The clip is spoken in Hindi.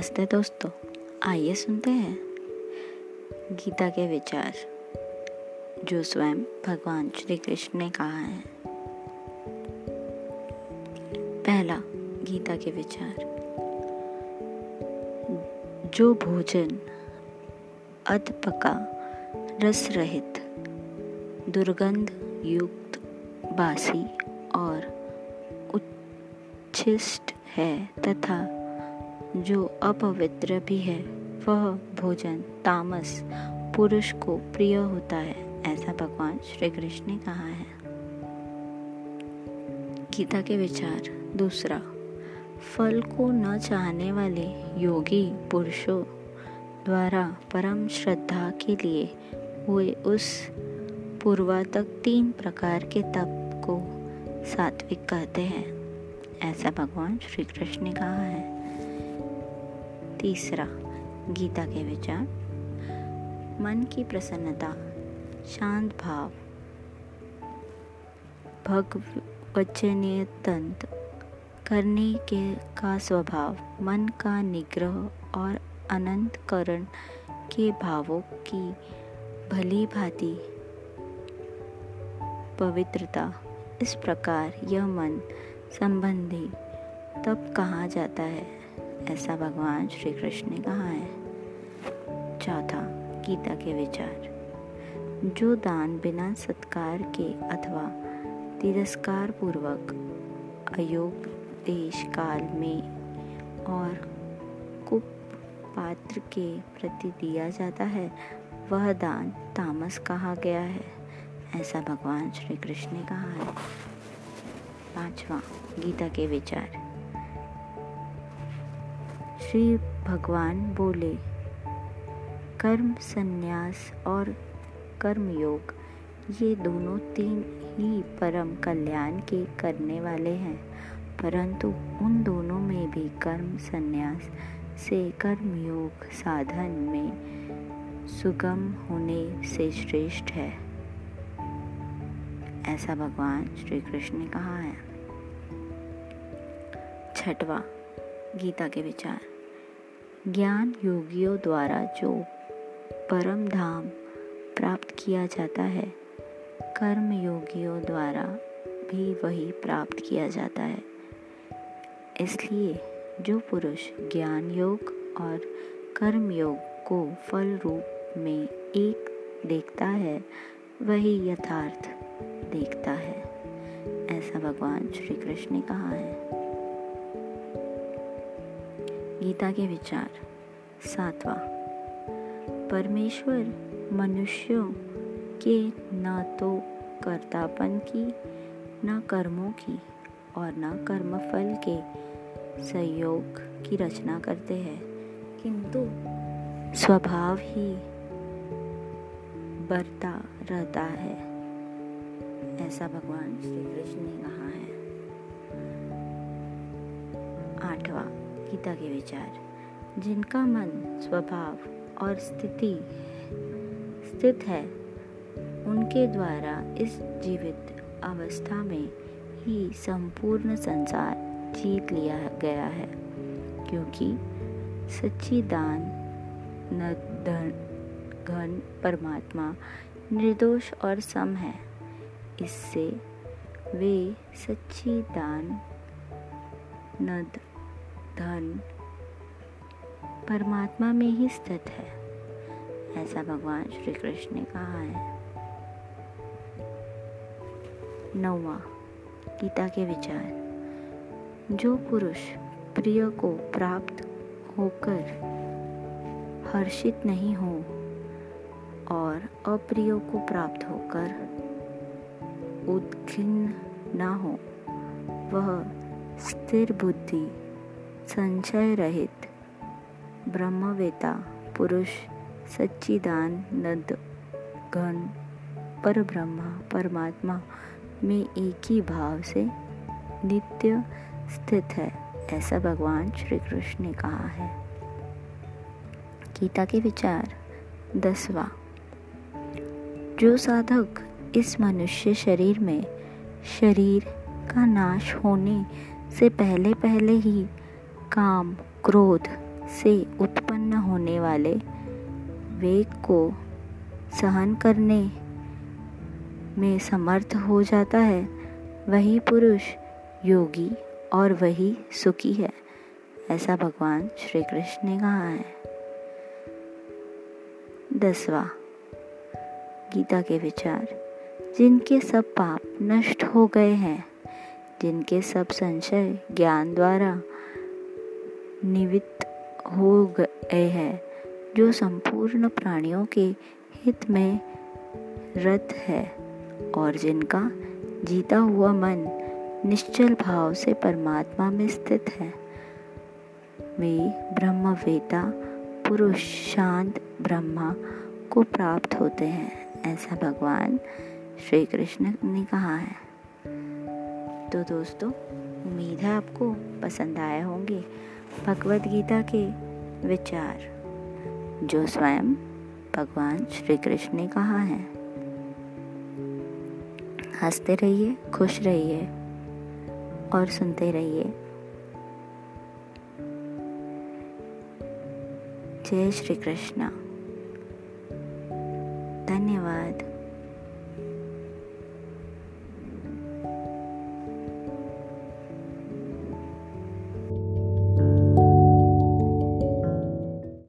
नमस्ते दोस्तों, आइए सुनते हैं। गीता के विचार, जो स्वयं भगवान श्री कृष्ण ने कहा है। पहला, गीता के विचार। जो भोजन अध पका रस रहित दुर्गंध युक्त बासी और उच्छिष्ट है तथा जो अपवित्र भी है, वह भोजन, तामस, पुरुष को प्रिय होता है, ऐसा भगवान श्री कृष्ण ने कहा है। गीता के विचार, दूसरा, फल को न चाहने वाले योगी पुरुषों द्वारा परम श्रद्धा के लिए हुए उस पूर्वा तक तीन प्रकार के तप को सात्विक कहते हैं, ऐसा भगवान श्री कृष्ण ने कहा है। तीसरा गीता के विचार। मन की प्रसन्नता, शांत भाव। भगवचनीय तंत्र करने के का स्वभाव, मन का निग्रह और अनंत करण के भावों की भली भांति पवित्रता। इस प्रकार यह मन संबंधी तब कहा जाता है। ऐसा भगवान श्री कृष्ण ने कहा है। चौथा, गीता के विचार। जो दान बिना सत्कार के अथवा तिरस्कार पूर्वक अयोग, देश, काल में और कुप पात्र के प्रति दिया जाता है, वह दान तामस कहा गया है, ऐसा भगवान श्री कृष्ण ने कहा है। पांचवा, गीता के विचार। श्री भगवान बोले, कर्म, संन्यास और कर्म योग ये दोनों तीन ही परम कल्याण के करने वाले हैं। परंतु उन दोनों में भी कर्म, संन्यास से कर्म योग साधन में सुगम होने से श्रेष्ठ है। ऐसा भगवान श्री कृष्ण ने कहा है। छठवा गीता के विचार। ज्ञान योगियों द्वारा जो परम धाम प्राप्त किया जाता है कर्म योगियों द्वारा भी वही प्राप्त किया जाता है। इसलिए जो पुरुष ज्ञान योग और कर्म योग को फल रूप में एक देखता है, वही यथार्थ देखता है, ऐसा भगवान श्री कृष्ण ने कहा है। गीता के विचार। सातवा। परमेश्वर मनुष्यों के न तो कर्तापन की, न कर्मों की और न कर्मफल के संयोग की रचना करते हैं। किंतु स्वभाव ही बढ़ता रहता है, ऐसा भगवान श्री कृष्ण ने कहा है। आठवां। गीता के विचार। जिनका मन, स्वभाव और स्थिति स्थित है, उनके द्वारा इस जीवित अवस्था में ही संपूर्ण संसार जीत लिया गया है। क्योंकि सच्ची दान घन परमात्मा, निर्दोष और सम है। इससे वे सच्ची दान नद धन परमात्मा में ही स्थित है, ऐसा भगवान श्री कृष्ण ने कहा है। नौवा, गीता के विचार। जो पुरुष प्रिय को प्राप्त होकर हर्षित नहीं हो और अप्रिय को प्राप्त होकर उद्घिन्न न हो, वह स्थिर बुद्धि संशय रहित। ब्रह्मवेता, पुरुष, सच्चिदान, नद, घन पर ब्रह्मा परमात्मा, में एक ही भाव से नित्य स्थित है, ऐसा भगवान श्री कृष्ण ने कहा है। गीता के विचार, दसवा। जो साधक इस मनुष्य शरीर में शरीर का नाश होने से पहले पहले ही काम, क्रोध से उत्पन्न होने वाले वेग को सहन करने में समर्थ हो जाता है। वही पुरुष योगी और वही सुखी है, ऐसा भगवान श्री कृष्ण ने कहा है। दसवा, गीता के विचार। जिनके सब पाप नष्ट हो गए हैं, जिनके सब संशय ज्ञान द्वारा निवित हो गए हैं, जो संपूर्ण प्राणियों के हित में रत है और जिनका जीता हुआ मन निश्चल भाव से परमात्मा में स्थित है। वे ब्रह्मवेता, पुरुष, शांत ब्रह्मा को प्राप्त होते हैं, ऐसा भगवान श्री कृष्ण ने कहा है। तो दोस्तों, उम्मीद है आपको पसंद आए होंगे। भगवत गीता के विचार, जो स्वयं भगवान श्री कृष्ण ने कहा है। हँसते रहिए, खुश रहिए और सुनते रहिए। जय श्री कृष्णा धन्यवाद।